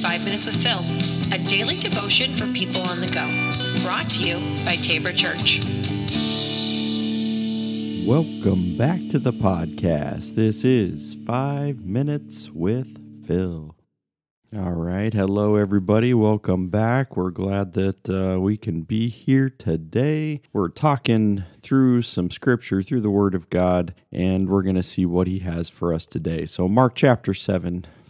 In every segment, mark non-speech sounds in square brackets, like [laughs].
Five Minutes with Phil, a daily devotion for people on the go. Brought to you by Tabor Church. Welcome back to the podcast. This is Five Minutes with Phil. All right. Hello, everybody. Welcome back. We're glad that uh, we can be here today. We're talking through some scripture, through the Word of God, and we're going to see what He has for us today. So, Mark chapter 7,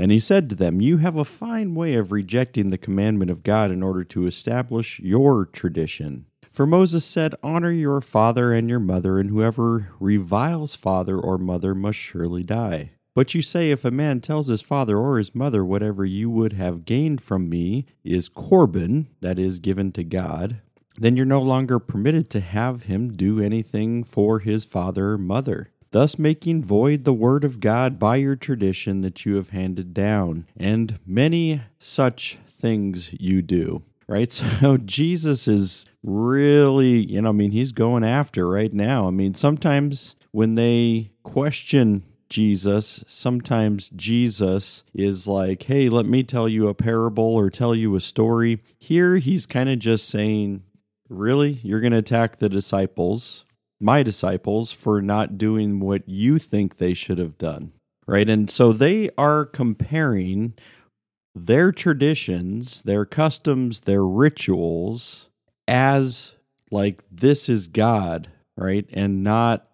And he said to them, You have a fine way of rejecting the commandment of God in order to establish your tradition. For Moses said, Honor your father and your mother, and whoever reviles father or mother must surely die. But you say, If a man tells his father or his mother, Whatever you would have gained from me is Corban, that is, given to God, then you're no longer permitted to have him do anything for his father or mother thus making void the word of God by your tradition that you have handed down. And many such things you do. Right? [laughs] So Jesus is really, you know, I mean, he's going after right now. I mean, sometimes when they question Jesus, sometimes Jesus is like, hey, let me tell you a parable or tell you a story. Here, he's kind of just saying, really? You're going to attack the disciples? My disciples for not doing what you think they should have done. Right. And so they are comparing their traditions, their customs, their rituals as like this is God, right? And not,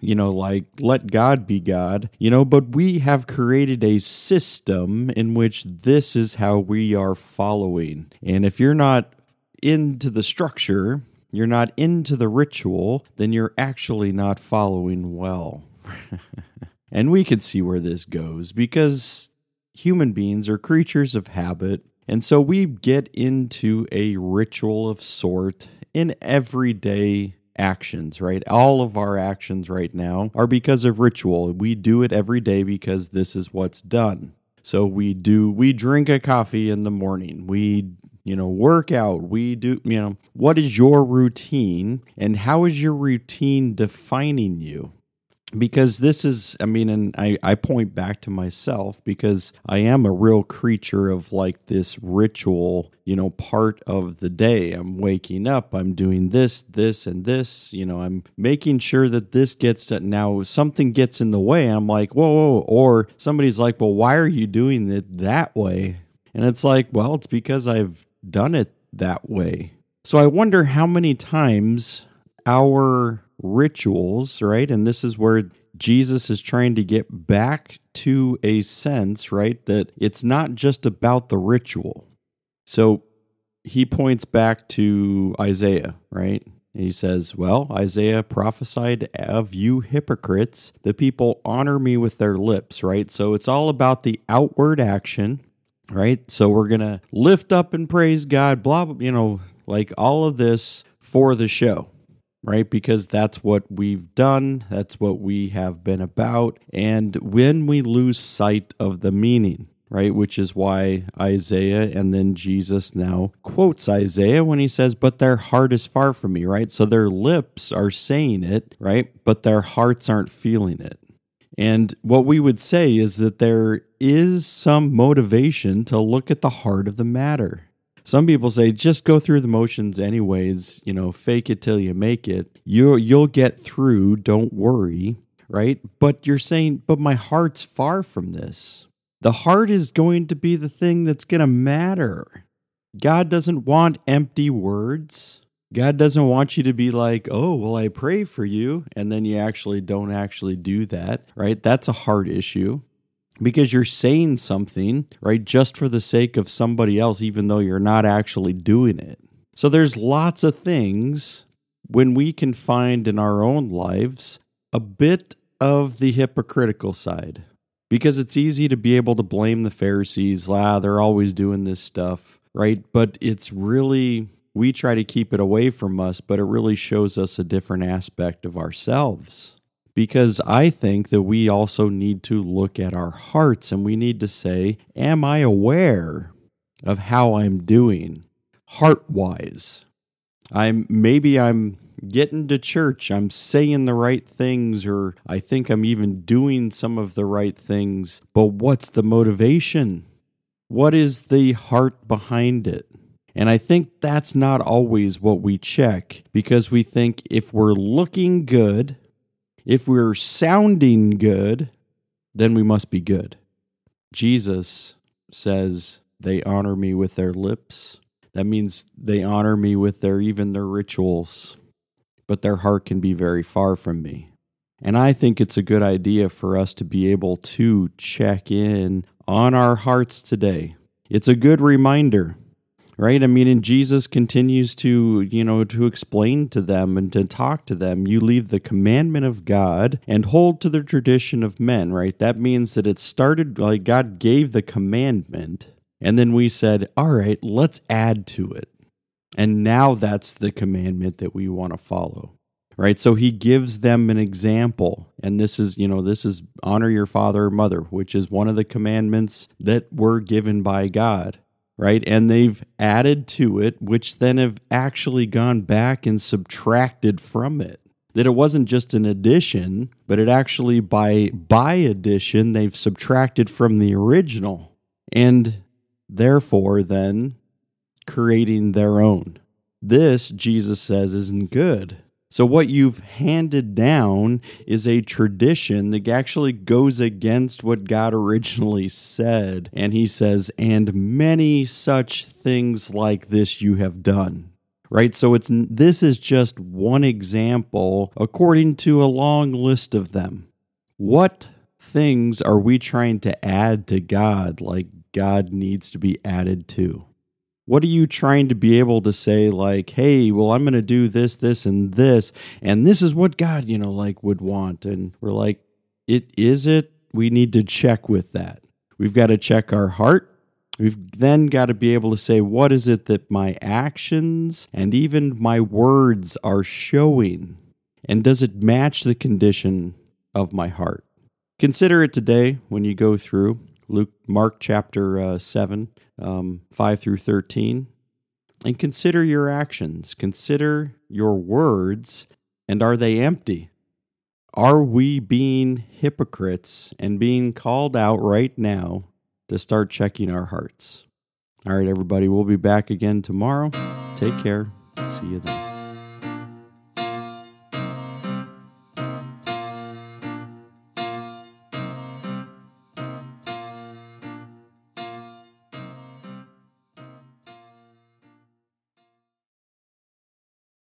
you know, like let God be God, you know, but we have created a system in which this is how we are following. And if you're not into the structure, you're not into the ritual, then you're actually not following well. [laughs] and we could see where this goes because human beings are creatures of habit. And so we get into a ritual of sort in everyday actions, right? All of our actions right now are because of ritual. We do it every day because this is what's done. So we do we drink a coffee in the morning. We you know, work out. We do, you know, what is your routine and how is your routine defining you? Because this is, I mean, and I, I point back to myself because I am a real creature of like this ritual, you know, part of the day. I'm waking up, I'm doing this, this, and this, you know, I'm making sure that this gets to now something gets in the way. I'm like, whoa, whoa, or somebody's like, well, why are you doing it that way? And it's like, well, it's because I've done it that way. So I wonder how many times our rituals, right? And this is where Jesus is trying to get back to a sense, right? That it's not just about the ritual. So he points back to Isaiah, right? He says, Well, Isaiah prophesied of you hypocrites. The people honor me with their lips, right? So it's all about the outward action, right? So we're going to lift up and praise God, blah, blah, you know, like all of this for the show, right? Because that's what we've done, that's what we have been about. And when we lose sight of the meaning, right? Which is why Isaiah and then Jesus now quotes Isaiah when he says, But their heart is far from me, right? So their lips are saying it, right? But their hearts aren't feeling it. And what we would say is that there is some motivation to look at the heart of the matter. Some people say just go through the motions anyways, you know, fake it till you make it. You you'll get through, don't worry, right? But you're saying, but my heart's far from this. The heart is going to be the thing that's going to matter. God doesn't want empty words. God doesn't want you to be like, oh, well, I pray for you. And then you actually don't actually do that, right? That's a hard issue because you're saying something, right, just for the sake of somebody else, even though you're not actually doing it. So there's lots of things when we can find in our own lives a bit of the hypocritical side because it's easy to be able to blame the Pharisees. Ah, they're always doing this stuff right? But it's really, we try to keep it away from us, but it really shows us a different aspect of ourselves. Because I think that we also need to look at our hearts and we need to say, Am I aware of how I'm doing heart wise? I'm maybe I'm getting to church, I'm saying the right things, or I think I'm even doing some of the right things, but what's the motivation? What is the heart behind it? And I think that's not always what we check because we think if we're looking good, if we're sounding good, then we must be good. Jesus says, They honor me with their lips. That means they honor me with their even their rituals, but their heart can be very far from me. And I think it's a good idea for us to be able to check in on our hearts today. It's a good reminder right? I mean, and Jesus continues to, you know, to explain to them and to talk to them. You leave the commandment of God and hold to the tradition of men, right? That means that it started like God gave the commandment, and then we said, all right, let's add to it. And now that's the commandment that we want to follow. Right? So he gives them an example. And this is, you know, this is honor your father or mother, which is one of the commandments that were given by God right? And they've added to it, which then have actually gone back and subtracted from it. That it wasn't just an addition, but it actually by by addition they've subtracted from the original, and therefore then creating their own. This Jesus says isn't good. So, what you've handed down is a tradition that actually goes against what God originally said. And he says, and many such things like this you have done. Right? So, it's this is just one example according to a long list of them. What things are we trying to add to God like God needs to be added to? What are you trying to be able to say, like, hey, well, I'm going to do this, this, and this, and this is what God, you know, like would want? And we're like, it is it? We need to check with that. We've got to check our heart. We've then got to be able to say, what is it that my actions and even my words are showing? And does it match the condition of my heart? Consider it today when you go through Luke, Mark chapter uh, 7, um, 5 through 13. And consider your actions, consider your words, and are they empty? Are we being hypocrites and being called out right now to start checking our hearts? All right, everybody, we'll be back again tomorrow. Take care. See you then.